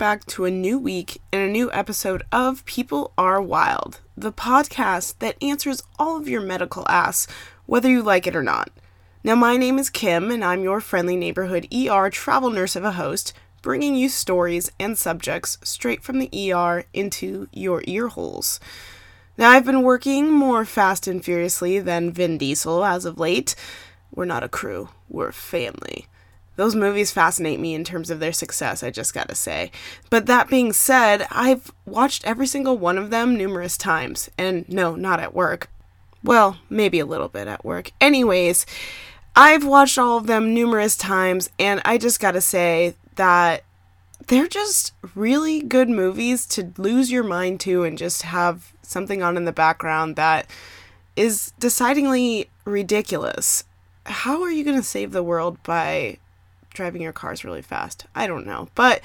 back to a new week and a new episode of People Are Wild, the podcast that answers all of your medical asks, whether you like it or not. Now, my name is Kim, and I'm your friendly neighborhood ER travel nurse of a host, bringing you stories and subjects straight from the ER into your ear holes. Now, I've been working more fast and furiously than Vin Diesel as of late. We're not a crew, we're a family. Those movies fascinate me in terms of their success, I just gotta say. But that being said, I've watched every single one of them numerous times. And no, not at work. Well, maybe a little bit at work. Anyways, I've watched all of them numerous times, and I just gotta say that they're just really good movies to lose your mind to and just have something on in the background that is decidedly ridiculous. How are you going to save the world by driving your cars really fast. I don't know. But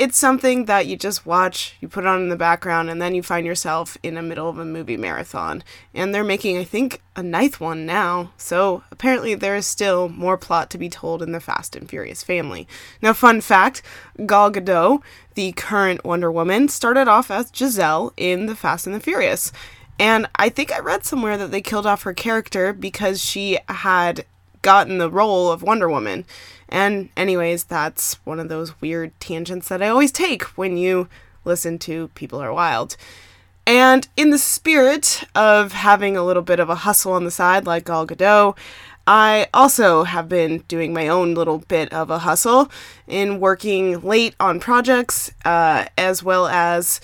it's something that you just watch, you put on in the background, and then you find yourself in the middle of a movie marathon. And they're making, I think, a ninth one now. So apparently there is still more plot to be told in the Fast and Furious family. Now, fun fact Gal Gadot, the current Wonder Woman, started off as Giselle in The Fast and the Furious. And I think I read somewhere that they killed off her character because she had gotten the role of Wonder Woman. And, anyways, that's one of those weird tangents that I always take when you listen to People Are Wild. And in the spirit of having a little bit of a hustle on the side, like Gal Gadot, I also have been doing my own little bit of a hustle in working late on projects, uh, as well as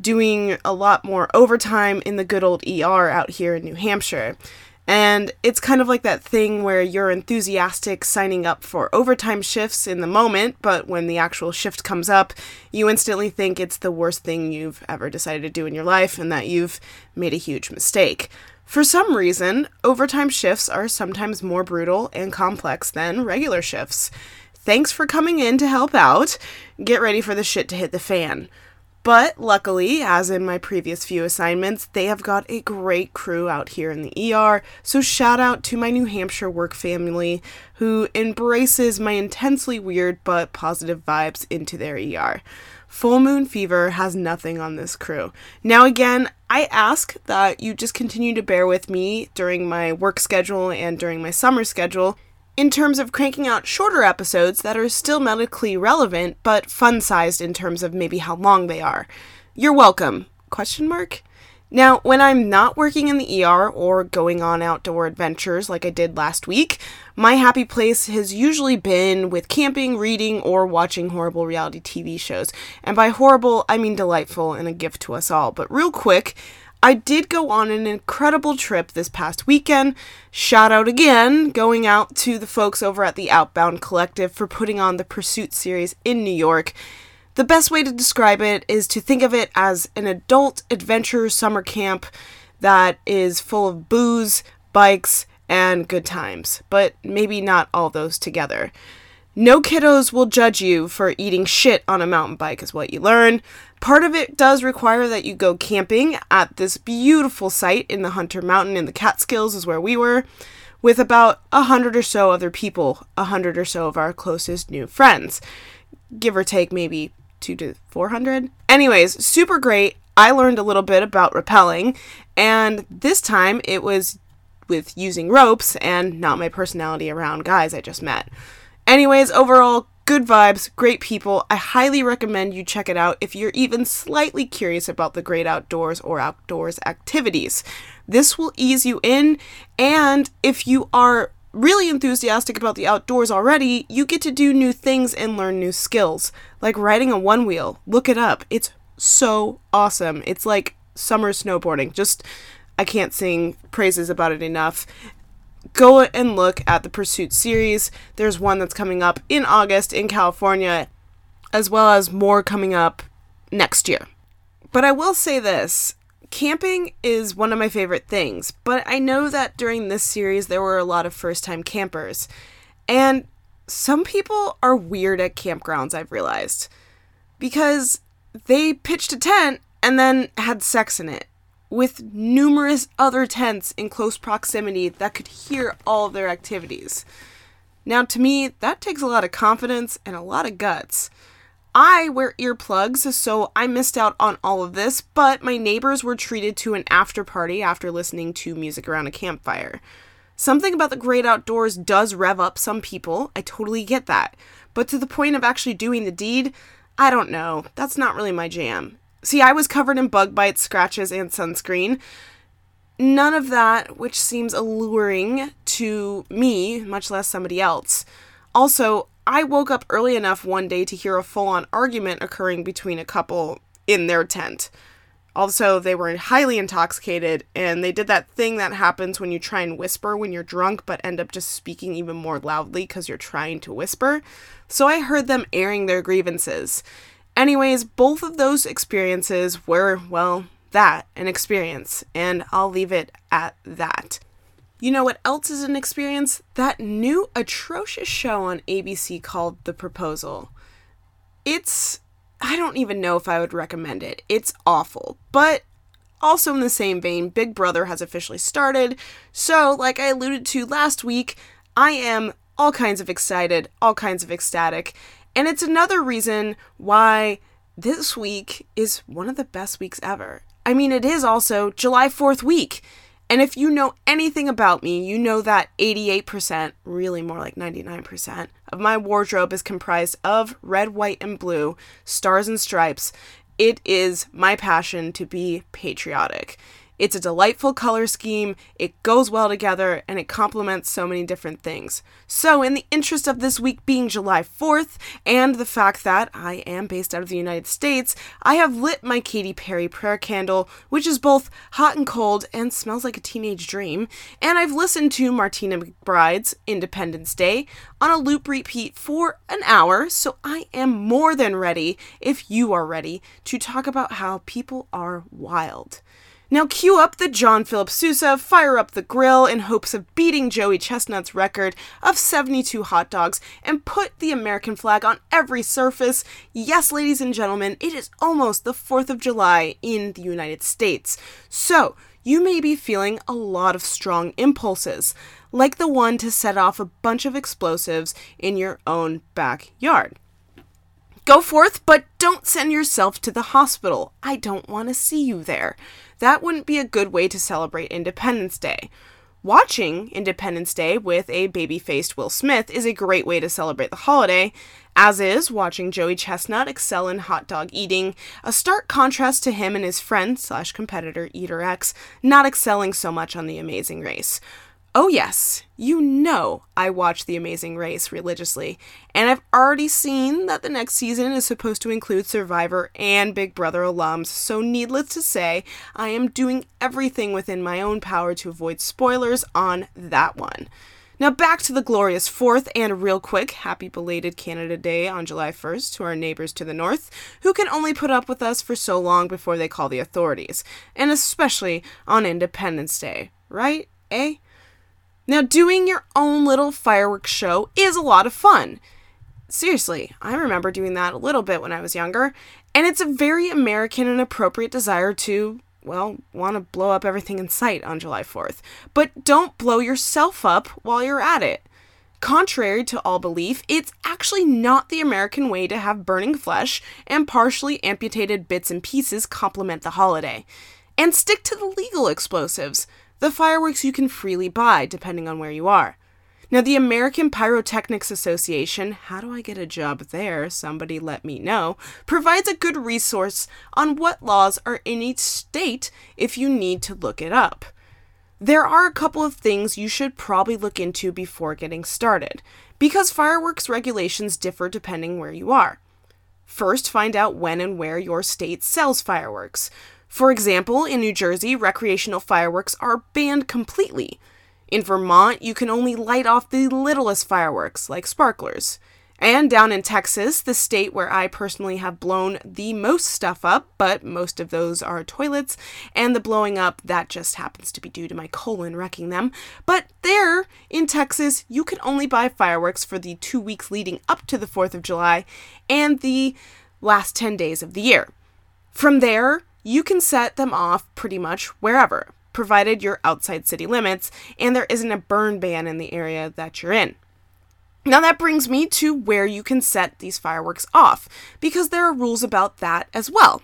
doing a lot more overtime in the good old ER out here in New Hampshire. And it's kind of like that thing where you're enthusiastic signing up for overtime shifts in the moment, but when the actual shift comes up, you instantly think it's the worst thing you've ever decided to do in your life and that you've made a huge mistake. For some reason, overtime shifts are sometimes more brutal and complex than regular shifts. Thanks for coming in to help out. Get ready for the shit to hit the fan. But luckily, as in my previous few assignments, they have got a great crew out here in the ER. So shout out to my New Hampshire work family who embraces my intensely weird but positive vibes into their ER. Full Moon Fever has nothing on this crew. Now, again, I ask that you just continue to bear with me during my work schedule and during my summer schedule in terms of cranking out shorter episodes that are still medically relevant but fun-sized in terms of maybe how long they are. You're welcome. Question mark? Now, when I'm not working in the ER or going on outdoor adventures like I did last week, my happy place has usually been with camping, reading, or watching horrible reality TV shows. And by horrible, I mean delightful and a gift to us all. But real quick, I did go on an incredible trip this past weekend. Shout out again, going out to the folks over at the Outbound Collective for putting on the Pursuit series in New York. The best way to describe it is to think of it as an adult adventure summer camp that is full of booze, bikes, and good times, but maybe not all those together. No kiddos will judge you for eating shit on a mountain bike, is what you learn. Part of it does require that you go camping at this beautiful site in the Hunter Mountain in the Catskills, is where we were, with about a hundred or so other people, a hundred or so of our closest new friends. Give or take maybe two to four hundred. Anyways, super great. I learned a little bit about rappelling, and this time it was with using ropes and not my personality around guys I just met. Anyways, overall, good vibes, great people. I highly recommend you check it out if you're even slightly curious about the great outdoors or outdoors activities. This will ease you in, and if you are really enthusiastic about the outdoors already, you get to do new things and learn new skills, like riding a one wheel. Look it up. It's so awesome. It's like summer snowboarding. Just I can't sing praises about it enough go and look at the Pursuit series. There's one that's coming up in August in California, as well as more coming up next year. But I will say this camping is one of my favorite things, but I know that during this series there were a lot of first time campers. And some people are weird at campgrounds, I've realized, because they pitched a tent and then had sex in it with numerous other tents in close proximity that could hear all their activities. Now, to me, that takes a lot of confidence and a lot of guts. I wear earplugs, so I missed out on all of this, but my neighbors were treated to an after party after listening to music around a campfire. Something about the great outdoors does rev up some people, I totally get that. But to the point of actually doing the deed, I don't know. That's not really my jam. See, I was covered in bug bites, scratches, and sunscreen. None of that, which seems alluring to me, much less somebody else. Also, I woke up early enough one day to hear a full on argument occurring between a couple in their tent. Also, they were highly intoxicated, and they did that thing that happens when you try and whisper when you're drunk, but end up just speaking even more loudly because you're trying to whisper. So I heard them airing their grievances. Anyways, both of those experiences were, well, that an experience, and I'll leave it at that. You know what else is an experience? That new atrocious show on ABC called The Proposal. It's. I don't even know if I would recommend it. It's awful. But also, in the same vein, Big Brother has officially started. So, like I alluded to last week, I am all kinds of excited, all kinds of ecstatic. And it's another reason why this week is one of the best weeks ever. I mean, it is also July 4th week. And if you know anything about me, you know that 88%, really more like 99%, of my wardrobe is comprised of red, white, and blue, stars and stripes. It is my passion to be patriotic. It's a delightful color scheme, it goes well together, and it complements so many different things. So, in the interest of this week being July 4th, and the fact that I am based out of the United States, I have lit my Katy Perry prayer candle, which is both hot and cold and smells like a teenage dream, and I've listened to Martina McBride's Independence Day on a loop repeat for an hour, so I am more than ready, if you are ready, to talk about how people are wild. Now cue up the John Philip Sousa, fire up the grill in hopes of beating Joey Chestnut's record of 72 hot dogs and put the American flag on every surface. Yes, ladies and gentlemen, it is almost the 4th of July in the United States. So, you may be feeling a lot of strong impulses, like the one to set off a bunch of explosives in your own backyard. Go forth, but don't send yourself to the hospital. I don't want to see you there that wouldn't be a good way to celebrate Independence Day. Watching Independence Day with a baby faced Will Smith is a great way to celebrate the holiday, as is watching Joey Chestnut excel in hot dog eating, a stark contrast to him and his friend slash competitor Eater X not excelling so much on The Amazing Race. Oh, yes, you know I watch The Amazing Race religiously, and I've already seen that the next season is supposed to include Survivor and Big Brother alums, so needless to say, I am doing everything within my own power to avoid spoilers on that one. Now back to the glorious 4th, and real quick, happy belated Canada Day on July 1st to our neighbors to the north, who can only put up with us for so long before they call the authorities, and especially on Independence Day, right? Eh? Now, doing your own little fireworks show is a lot of fun. Seriously, I remember doing that a little bit when I was younger, and it's a very American and appropriate desire to, well, want to blow up everything in sight on July 4th. But don't blow yourself up while you're at it. Contrary to all belief, it's actually not the American way to have burning flesh and partially amputated bits and pieces complement the holiday. And stick to the legal explosives the fireworks you can freely buy depending on where you are. Now, the American Pyrotechnics Association, how do I get a job there? Somebody let me know, provides a good resource on what laws are in each state if you need to look it up. There are a couple of things you should probably look into before getting started, because fireworks regulations differ depending where you are. First, find out when and where your state sells fireworks. For example, in New Jersey, recreational fireworks are banned completely. In Vermont, you can only light off the littlest fireworks, like sparklers. And down in Texas, the state where I personally have blown the most stuff up, but most of those are toilets, and the blowing up, that just happens to be due to my colon wrecking them. But there, in Texas, you can only buy fireworks for the two weeks leading up to the 4th of July and the last 10 days of the year. From there, you can set them off pretty much wherever, provided you're outside city limits and there isn't a burn ban in the area that you're in. Now, that brings me to where you can set these fireworks off, because there are rules about that as well.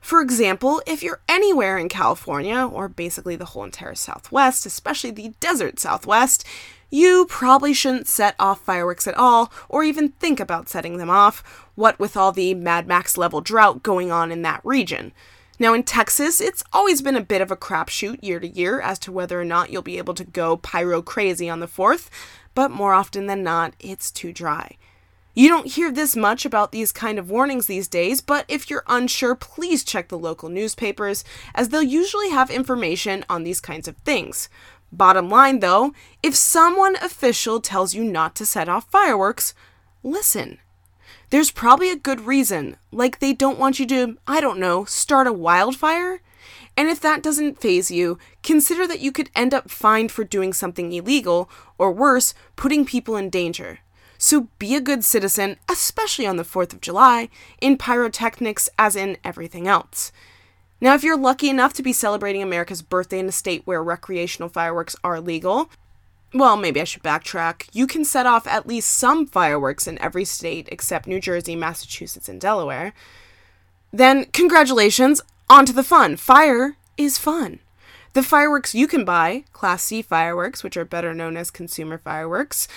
For example, if you're anywhere in California, or basically the whole entire Southwest, especially the desert Southwest, you probably shouldn't set off fireworks at all, or even think about setting them off, what with all the Mad Max level drought going on in that region. Now, in Texas, it's always been a bit of a crapshoot year to year as to whether or not you'll be able to go pyro crazy on the 4th, but more often than not, it's too dry. You don't hear this much about these kind of warnings these days, but if you're unsure, please check the local newspapers, as they'll usually have information on these kinds of things. Bottom line though, if someone official tells you not to set off fireworks, listen. There's probably a good reason, like they don't want you to, I don't know, start a wildfire. And if that doesn't faze you, consider that you could end up fined for doing something illegal, or worse, putting people in danger. So be a good citizen, especially on the 4th of July, in pyrotechnics as in everything else. Now, if you're lucky enough to be celebrating America's birthday in a state where recreational fireworks are legal, well, maybe I should backtrack. You can set off at least some fireworks in every state except New Jersey, Massachusetts, and Delaware. Then, congratulations, on to the fun. Fire is fun. The fireworks you can buy, Class C fireworks, which are better known as consumer fireworks,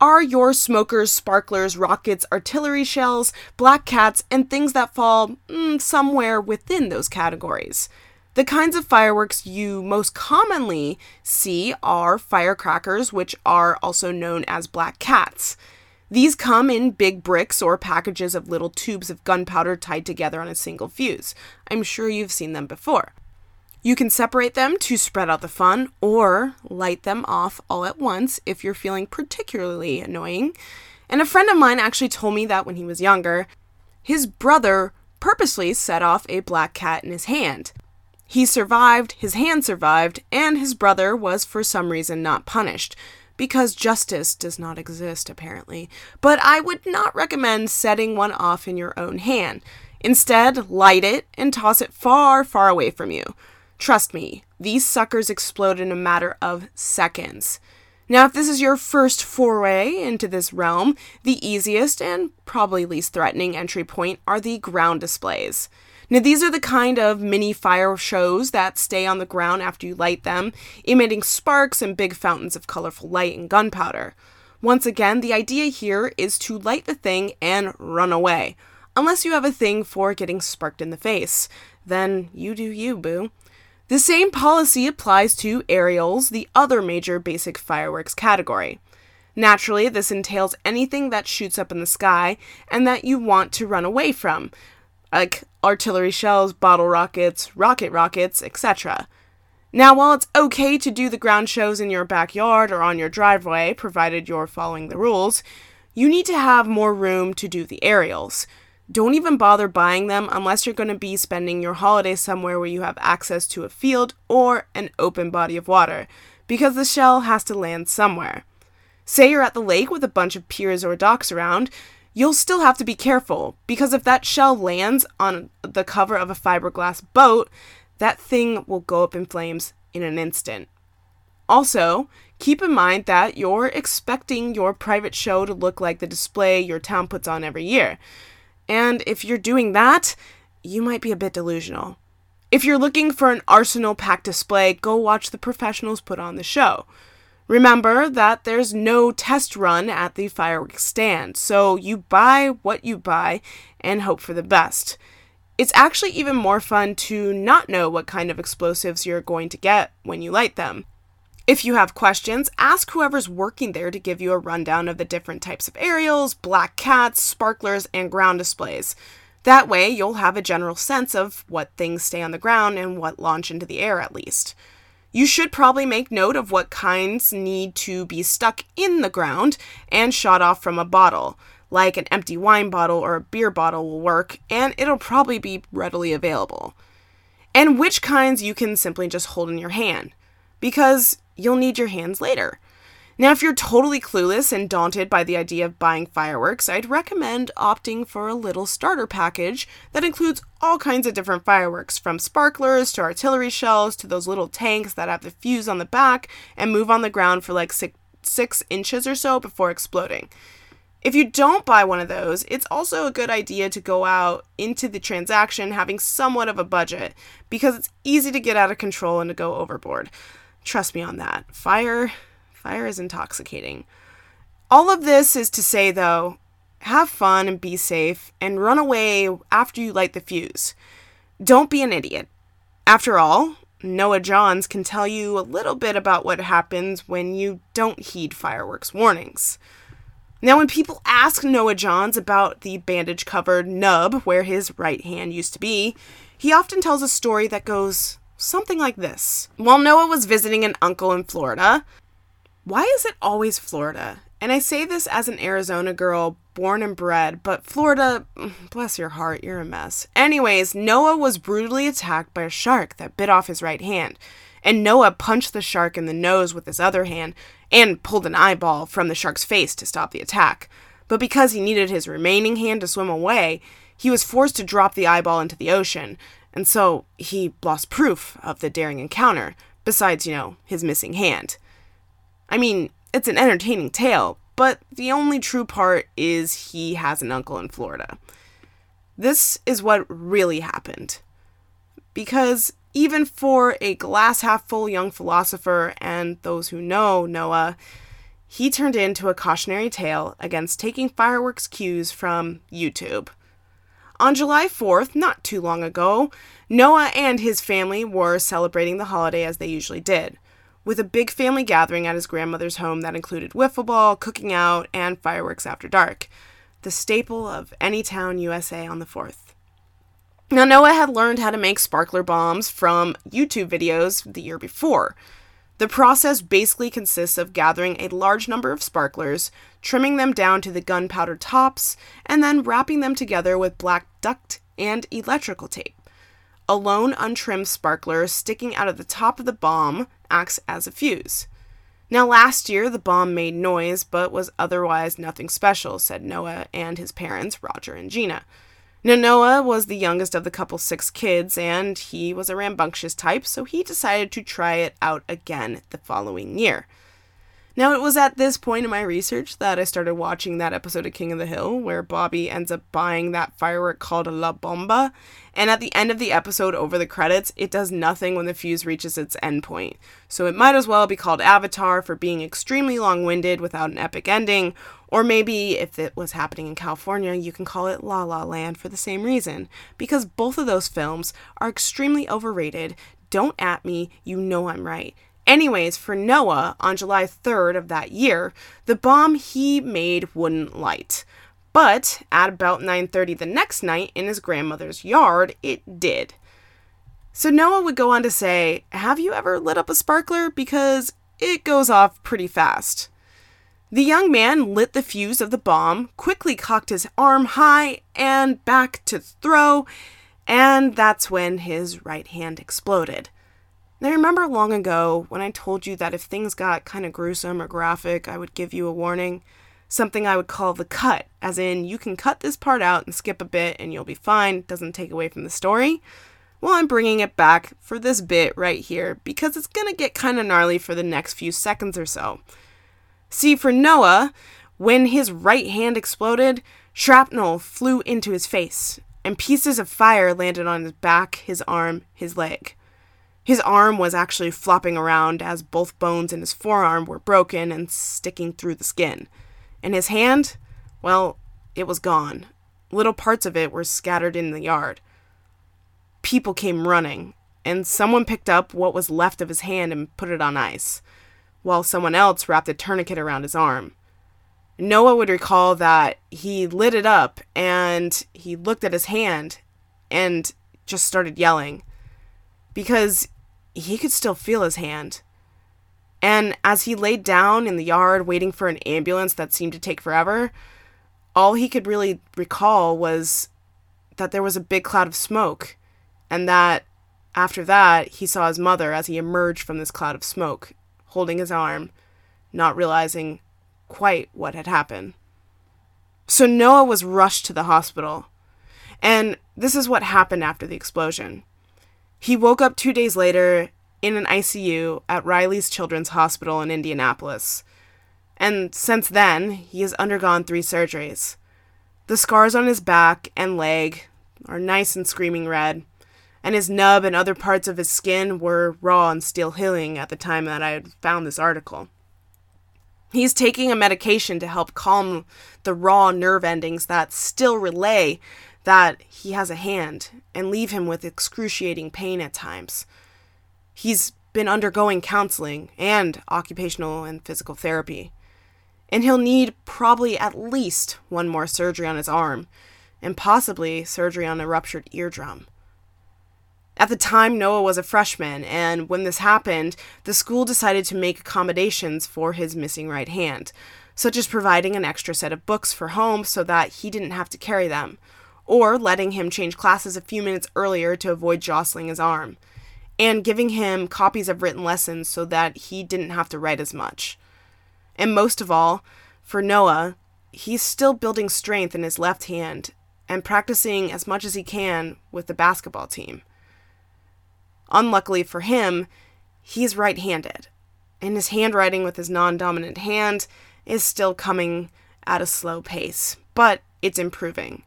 are your smokers, sparklers, rockets, artillery shells, black cats, and things that fall mm, somewhere within those categories. The kinds of fireworks you most commonly see are firecrackers, which are also known as black cats. These come in big bricks or packages of little tubes of gunpowder tied together on a single fuse. I'm sure you've seen them before. You can separate them to spread out the fun or light them off all at once if you're feeling particularly annoying. And a friend of mine actually told me that when he was younger, his brother purposely set off a black cat in his hand. He survived, his hand survived, and his brother was for some reason not punished. Because justice does not exist, apparently. But I would not recommend setting one off in your own hand. Instead, light it and toss it far, far away from you. Trust me, these suckers explode in a matter of seconds. Now, if this is your first foray into this realm, the easiest and probably least threatening entry point are the ground displays. Now, these are the kind of mini fire shows that stay on the ground after you light them, emitting sparks and big fountains of colorful light and gunpowder. Once again, the idea here is to light the thing and run away, unless you have a thing for getting sparked in the face. Then you do you, boo. The same policy applies to aerials, the other major basic fireworks category. Naturally, this entails anything that shoots up in the sky and that you want to run away from, like artillery shells, bottle rockets, rocket rockets, etc. Now, while it's okay to do the ground shows in your backyard or on your driveway, provided you're following the rules, you need to have more room to do the aerials. Don't even bother buying them unless you're going to be spending your holiday somewhere where you have access to a field or an open body of water, because the shell has to land somewhere. Say you're at the lake with a bunch of piers or docks around, you'll still have to be careful because if that shell lands on the cover of a fiberglass boat, that thing will go up in flames in an instant. Also, keep in mind that you're expecting your private show to look like the display your town puts on every year. And if you're doing that, you might be a bit delusional. If you're looking for an arsenal packed display, go watch the professionals put on the show. Remember that there's no test run at the fireworks stand, so you buy what you buy and hope for the best. It's actually even more fun to not know what kind of explosives you're going to get when you light them. If you have questions, ask whoever's working there to give you a rundown of the different types of aerials, black cats, sparklers, and ground displays. That way, you'll have a general sense of what things stay on the ground and what launch into the air at least. You should probably make note of what kinds need to be stuck in the ground and shot off from a bottle, like an empty wine bottle or a beer bottle will work, and it'll probably be readily available. And which kinds you can simply just hold in your hand, because you'll need your hands later. Now, if you're totally clueless and daunted by the idea of buying fireworks, I'd recommend opting for a little starter package that includes all kinds of different fireworks, from sparklers to artillery shells to those little tanks that have the fuse on the back and move on the ground for like six, six inches or so before exploding. If you don't buy one of those, it's also a good idea to go out into the transaction having somewhat of a budget because it's easy to get out of control and to go overboard. Trust me on that. Fire fire is intoxicating. All of this is to say though, have fun and be safe and run away after you light the fuse. Don't be an idiot. After all, Noah Johns can tell you a little bit about what happens when you don't heed fireworks warnings. Now, when people ask Noah Johns about the bandage covered nub where his right hand used to be, he often tells a story that goes something like this. While Noah was visiting an uncle in Florida, why is it always Florida? And I say this as an Arizona girl, born and bred, but Florida, mm, bless your heart, you're a mess. Anyways, Noah was brutally attacked by a shark that bit off his right hand. And Noah punched the shark in the nose with his other hand, and pulled an eyeball from the shark's face to stop the attack. But because he needed his remaining hand to swim away, he was forced to drop the eyeball into the ocean, and so he lost proof of the daring encounter, besides, you know, his missing hand. I mean, it's an entertaining tale, but the only true part is he has an uncle in Florida. This is what really happened. Because even for a glass half full young philosopher and those who know Noah, he turned into a cautionary tale against taking fireworks cues from YouTube. On July 4th, not too long ago, Noah and his family were celebrating the holiday as they usually did, with a big family gathering at his grandmother's home that included wiffle ball, cooking out, and fireworks after dark, the staple of any town USA on the 4th. Now, Noah had learned how to make sparkler bombs from YouTube videos the year before. The process basically consists of gathering a large number of sparklers, trimming them down to the gunpowder tops, and then wrapping them together with black duct and electrical tape. A lone untrimmed sparkler sticking out of the top of the bomb acts as a fuse. Now, last year, the bomb made noise, but was otherwise nothing special, said Noah and his parents, Roger and Gina. Now, Noah was the youngest of the couple's six kids, and he was a rambunctious type, so he decided to try it out again the following year. Now, it was at this point in my research that I started watching that episode of King of the Hill where Bobby ends up buying that firework called La Bomba. And at the end of the episode, over the credits, it does nothing when the fuse reaches its endpoint. So it might as well be called Avatar for being extremely long winded without an epic ending. Or maybe if it was happening in California, you can call it La La Land for the same reason. Because both of those films are extremely overrated. Don't at me, you know I'm right. Anyways, for Noah, on July 3rd of that year, the bomb he made wouldn't light. But at about 9:30 the next night in his grandmother's yard, it did. So Noah would go on to say, "Have you ever lit up a sparkler because it goes off pretty fast?" The young man lit the fuse of the bomb, quickly cocked his arm high and back to throw, and that's when his right hand exploded. Now, remember long ago when I told you that if things got kind of gruesome or graphic, I would give you a warning? Something I would call the cut, as in, you can cut this part out and skip a bit and you'll be fine, doesn't take away from the story. Well, I'm bringing it back for this bit right here because it's gonna get kind of gnarly for the next few seconds or so. See, for Noah, when his right hand exploded, shrapnel flew into his face, and pieces of fire landed on his back, his arm, his leg. His arm was actually flopping around as both bones in his forearm were broken and sticking through the skin. And his hand, well, it was gone. Little parts of it were scattered in the yard. People came running, and someone picked up what was left of his hand and put it on ice, while someone else wrapped a tourniquet around his arm. Noah would recall that he lit it up and he looked at his hand and just started yelling because he could still feel his hand. And as he laid down in the yard waiting for an ambulance that seemed to take forever, all he could really recall was that there was a big cloud of smoke, and that after that he saw his mother as he emerged from this cloud of smoke, holding his arm, not realizing quite what had happened. So Noah was rushed to the hospital. And this is what happened after the explosion. He woke up two days later in an ICU at Riley's Children's Hospital in Indianapolis. And since then, he has undergone three surgeries. The scars on his back and leg are nice and screaming red, and his nub and other parts of his skin were raw and still healing at the time that I had found this article. He's taking a medication to help calm the raw nerve endings that still relay that he has a hand and leave him with excruciating pain at times. He's been undergoing counseling and occupational and physical therapy. And he'll need probably at least one more surgery on his arm, and possibly surgery on a ruptured eardrum. At the time, Noah was a freshman, and when this happened, the school decided to make accommodations for his missing right hand, such as providing an extra set of books for home so that he didn't have to carry them, or letting him change classes a few minutes earlier to avoid jostling his arm, and giving him copies of written lessons so that he didn't have to write as much. And most of all, for Noah, he's still building strength in his left hand and practicing as much as he can with the basketball team. Unluckily for him, he's right handed, and his handwriting with his non dominant hand is still coming at a slow pace, but it's improving.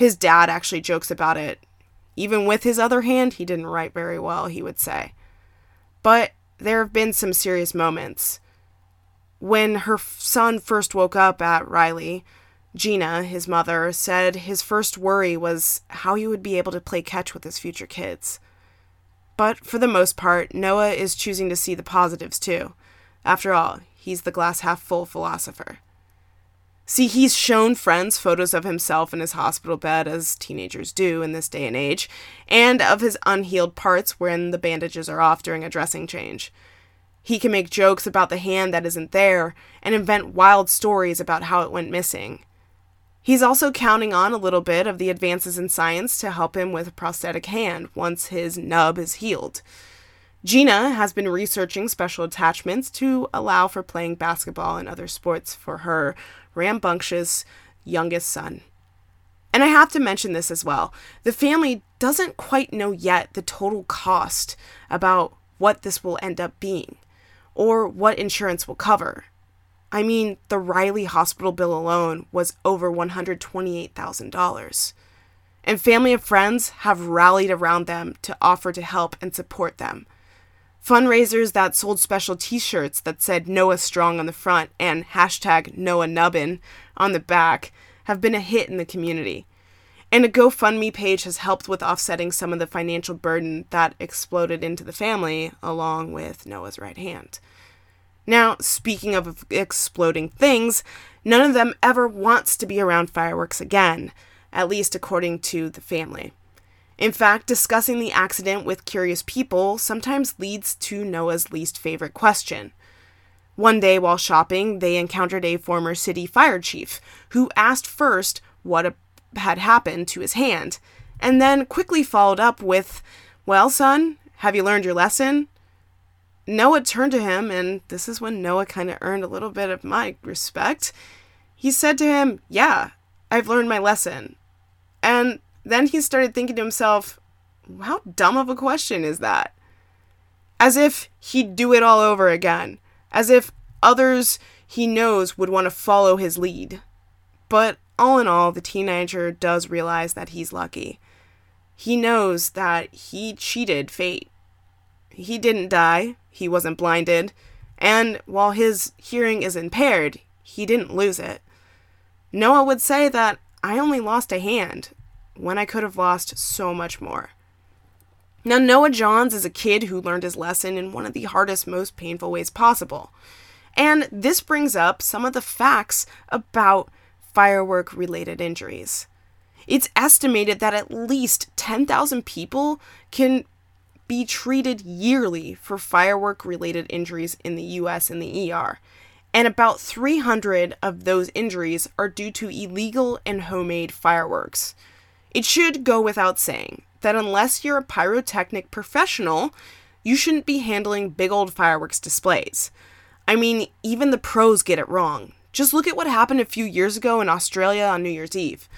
His dad actually jokes about it. Even with his other hand, he didn't write very well, he would say. But there have been some serious moments. When her son first woke up at Riley, Gina, his mother, said his first worry was how he would be able to play catch with his future kids. But for the most part, Noah is choosing to see the positives too. After all, he's the glass half full philosopher. See, he's shown friends photos of himself in his hospital bed, as teenagers do in this day and age, and of his unhealed parts when the bandages are off during a dressing change. He can make jokes about the hand that isn't there and invent wild stories about how it went missing. He's also counting on a little bit of the advances in science to help him with a prosthetic hand once his nub is healed. Gina has been researching special attachments to allow for playing basketball and other sports for her rambunctious youngest son. And I have to mention this as well. The family doesn't quite know yet the total cost about what this will end up being or what insurance will cover. I mean, the Riley hospital bill alone was over $128,000. And family and friends have rallied around them to offer to help and support them. Fundraisers that sold special t shirts that said Noah Strong on the front and hashtag Noah Nubbin on the back have been a hit in the community. And a GoFundMe page has helped with offsetting some of the financial burden that exploded into the family along with Noah's right hand. Now, speaking of exploding things, none of them ever wants to be around fireworks again, at least according to the family. In fact, discussing the accident with curious people sometimes leads to Noah's least favorite question. One day while shopping, they encountered a former city fire chief who asked first what had happened to his hand, and then quickly followed up with, Well, son, have you learned your lesson? Noah turned to him, and this is when Noah kind of earned a little bit of my respect. He said to him, Yeah, I've learned my lesson. And then he started thinking to himself, How dumb of a question is that? As if he'd do it all over again, as if others he knows would want to follow his lead. But all in all, the teenager does realize that he's lucky. He knows that he cheated fate. He didn't die, he wasn't blinded, and while his hearing is impaired, he didn't lose it. Noah would say that I only lost a hand when I could have lost so much more. Now, Noah Johns is a kid who learned his lesson in one of the hardest, most painful ways possible. And this brings up some of the facts about firework related injuries. It's estimated that at least 10,000 people can be treated yearly for firework related injuries in the US and the ER. And about 300 of those injuries are due to illegal and homemade fireworks. It should go without saying that unless you're a pyrotechnic professional, you shouldn't be handling big old fireworks displays. I mean, even the pros get it wrong. Just look at what happened a few years ago in Australia on New Year's Eve.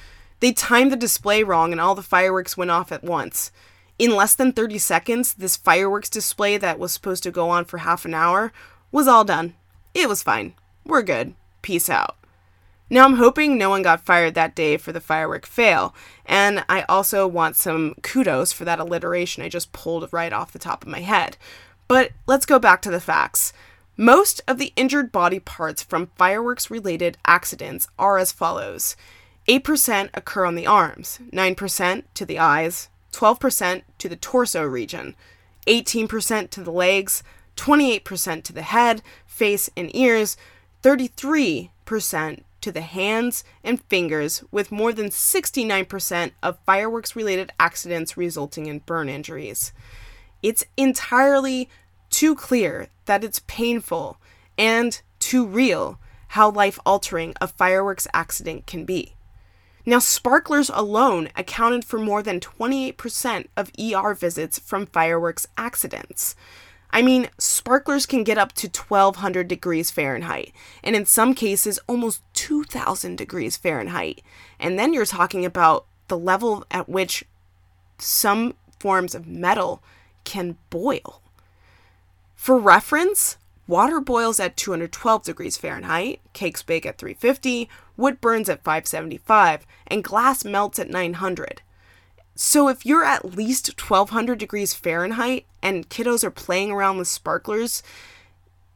They timed the display wrong and all the fireworks went off at once. In less than 30 seconds, this fireworks display that was supposed to go on for half an hour was all done. It was fine. we're good. Peace out. Now, I'm hoping no one got fired that day for the firework fail, and I also want some kudos for that alliteration I just pulled right off the top of my head. But let's go back to the facts. Most of the injured body parts from fireworks related accidents are as follows 8% occur on the arms, 9% to the eyes, 12% to the torso region, 18% to the legs, 28% to the head, face, and ears, 33% to the hands and fingers, with more than 69% of fireworks related accidents resulting in burn injuries. It's entirely too clear that it's painful and too real how life altering a fireworks accident can be. Now, sparklers alone accounted for more than 28% of ER visits from fireworks accidents. I mean, sparklers can get up to 1200 degrees Fahrenheit, and in some cases, almost 2000 degrees Fahrenheit. And then you're talking about the level at which some forms of metal can boil. For reference, water boils at 212 degrees Fahrenheit, cakes bake at 350, wood burns at 575, and glass melts at 900. So if you're at least 1200 degrees Fahrenheit and kiddos are playing around with sparklers,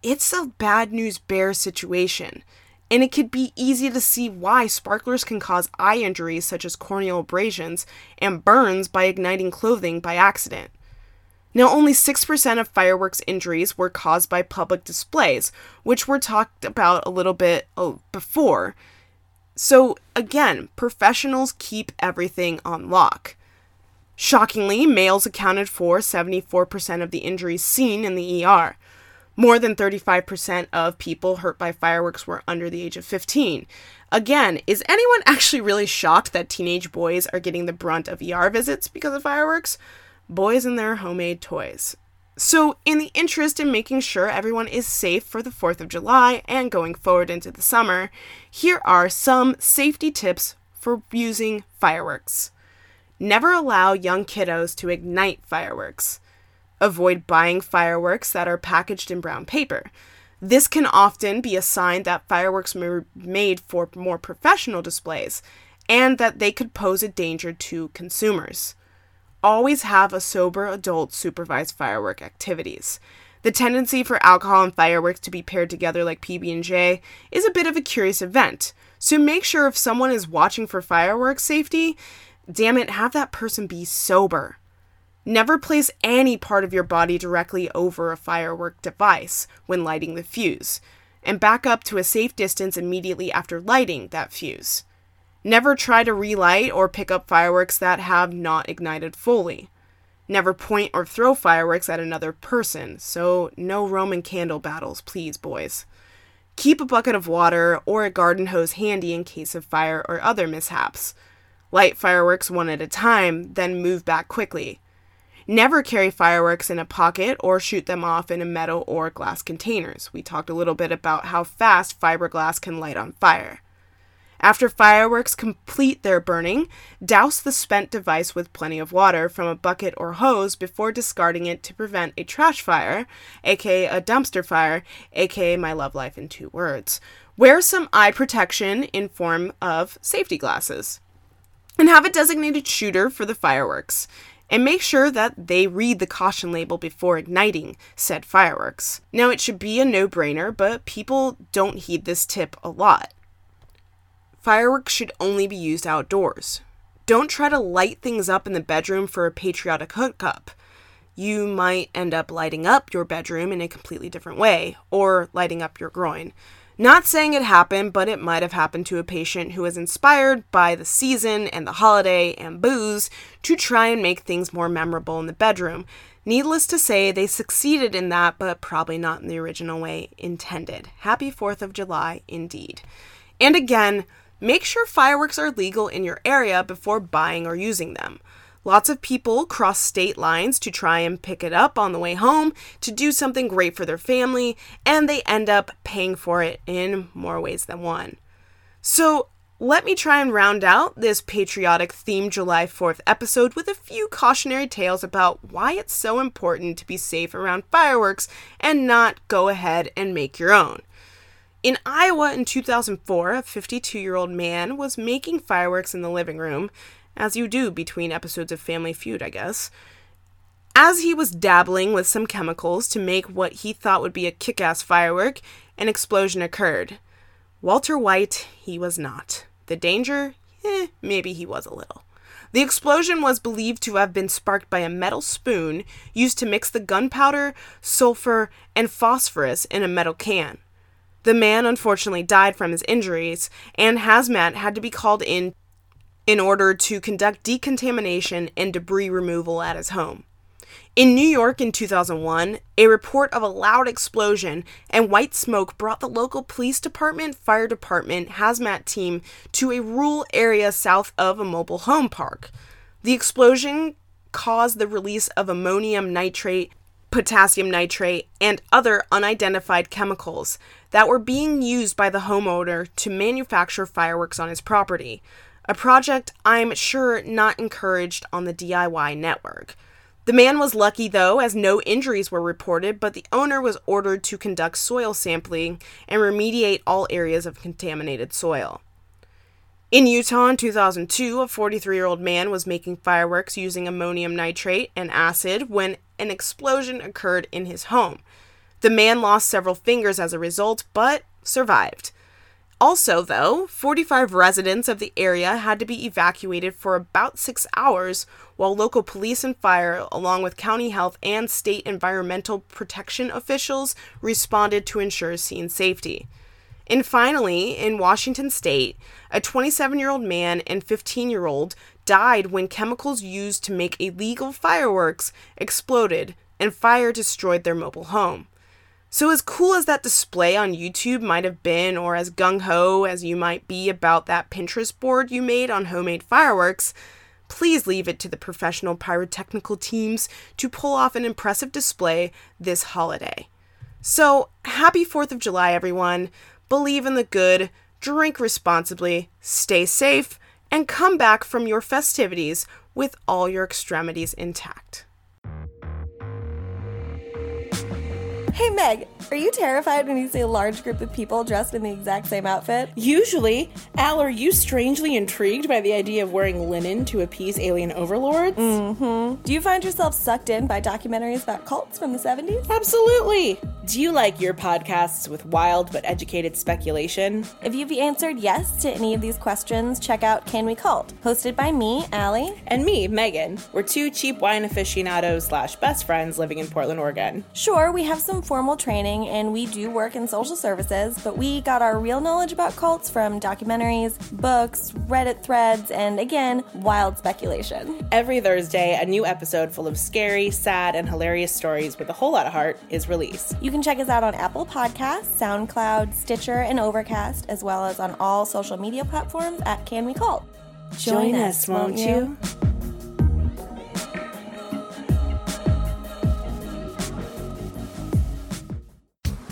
it's a bad news bear situation. And it could be easy to see why sparklers can cause eye injuries such as corneal abrasions and burns by igniting clothing by accident. Now, only 6% of fireworks injuries were caused by public displays, which were talked about a little bit oh, before. So, again, professionals keep everything on lock. Shockingly, males accounted for 74% of the injuries seen in the ER. More than 35% of people hurt by fireworks were under the age of 15. Again, is anyone actually really shocked that teenage boys are getting the brunt of ER visits because of fireworks? Boys and their homemade toys. So, in the interest in making sure everyone is safe for the 4th of July and going forward into the summer, here are some safety tips for using fireworks. Never allow young kiddos to ignite fireworks. Avoid buying fireworks that are packaged in brown paper. This can often be a sign that fireworks were made for more professional displays and that they could pose a danger to consumers. Always have a sober adult supervise firework activities. The tendency for alcohol and fireworks to be paired together like PB&J is a bit of a curious event. So make sure if someone is watching for fireworks safety, Damn it, have that person be sober. Never place any part of your body directly over a firework device when lighting the fuse, and back up to a safe distance immediately after lighting that fuse. Never try to relight or pick up fireworks that have not ignited fully. Never point or throw fireworks at another person, so no Roman candle battles, please, boys. Keep a bucket of water or a garden hose handy in case of fire or other mishaps. Light fireworks one at a time, then move back quickly. Never carry fireworks in a pocket or shoot them off in a metal or glass containers. We talked a little bit about how fast fiberglass can light on fire. After fireworks complete their burning, douse the spent device with plenty of water from a bucket or hose before discarding it to prevent a trash fire, aka a dumpster fire, aka my love life in two words. Wear some eye protection in form of safety glasses and have a designated shooter for the fireworks. And make sure that they read the caution label before igniting said fireworks. Now, it should be a no brainer, but people don't heed this tip a lot. Fireworks should only be used outdoors. Don't try to light things up in the bedroom for a patriotic hookup. You might end up lighting up your bedroom in a completely different way, or lighting up your groin. Not saying it happened, but it might have happened to a patient who was inspired by the season and the holiday and booze to try and make things more memorable in the bedroom. Needless to say, they succeeded in that, but probably not in the original way intended. Happy 4th of July, indeed. And again, make sure fireworks are legal in your area before buying or using them. Lots of people cross state lines to try and pick it up on the way home to do something great for their family, and they end up paying for it in more ways than one. So, let me try and round out this patriotic themed July 4th episode with a few cautionary tales about why it's so important to be safe around fireworks and not go ahead and make your own. In Iowa in 2004, a 52 year old man was making fireworks in the living room, as you do between episodes of Family Feud, I guess. As he was dabbling with some chemicals to make what he thought would be a kick ass firework, an explosion occurred. Walter White, he was not. The danger? Eh, maybe he was a little. The explosion was believed to have been sparked by a metal spoon used to mix the gunpowder, sulfur, and phosphorus in a metal can. The man unfortunately died from his injuries, and hazmat had to be called in in order to conduct decontamination and debris removal at his home. In New York in 2001, a report of a loud explosion and white smoke brought the local police department, fire department, hazmat team to a rural area south of a mobile home park. The explosion caused the release of ammonium nitrate, potassium nitrate, and other unidentified chemicals that were being used by the homeowner to manufacture fireworks on his property. A project I'm sure not encouraged on the DIY network. The man was lucky, though, as no injuries were reported, but the owner was ordered to conduct soil sampling and remediate all areas of contaminated soil. In Utah in 2002, a 43 year old man was making fireworks using ammonium nitrate and acid when an explosion occurred in his home. The man lost several fingers as a result, but survived. Also, though, 45 residents of the area had to be evacuated for about six hours, while local police and fire, along with county health and state environmental protection officials, responded to ensure scene safety. And finally, in Washington state, a 27 year old man and 15 year old died when chemicals used to make illegal fireworks exploded and fire destroyed their mobile home. So, as cool as that display on YouTube might have been, or as gung ho as you might be about that Pinterest board you made on homemade fireworks, please leave it to the professional pyrotechnical teams to pull off an impressive display this holiday. So, happy 4th of July, everyone. Believe in the good, drink responsibly, stay safe, and come back from your festivities with all your extremities intact. Hey Meg, are you terrified when you see a large group of people dressed in the exact same outfit? Usually. Al, are you strangely intrigued by the idea of wearing linen to appease alien overlords? Mm-hmm. Do you find yourself sucked in by documentaries about cults from the 70s? Absolutely. Do you like your podcasts with wild but educated speculation? If you've answered yes to any of these questions, check out Can We Cult, hosted by me, Allie. And me, Megan. We're two cheap wine aficionados slash best friends living in Portland, Oregon. Sure, we have some formal training and we do work in social services, but we got our real knowledge about cults from documentaries, books, Reddit threads, and again, wild speculation. Every Thursday, a new episode full of scary, sad, and hilarious stories with a whole lot of heart is released. You can check us out on Apple Podcasts, SoundCloud, Stitcher, and Overcast, as well as on all social media platforms at Can We Cult. Join, Join us, won't you? you?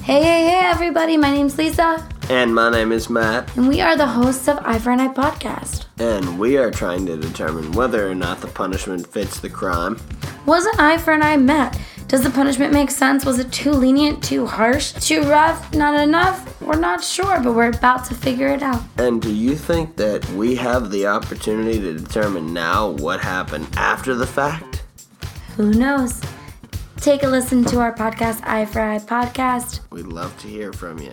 Hey, hey, hey, everybody. My name's Lisa. And my name is Matt. And we are the hosts of Eye for an Eye podcast. And we are trying to determine whether or not the punishment fits the crime. Was an eye for an eye met? Does the punishment make sense? Was it too lenient, too harsh, too rough, not enough? We're not sure, but we're about to figure it out. And do you think that we have the opportunity to determine now what happened after the fact? Who knows? Take a listen to our podcast, Eye Podcast. We'd love to hear from you.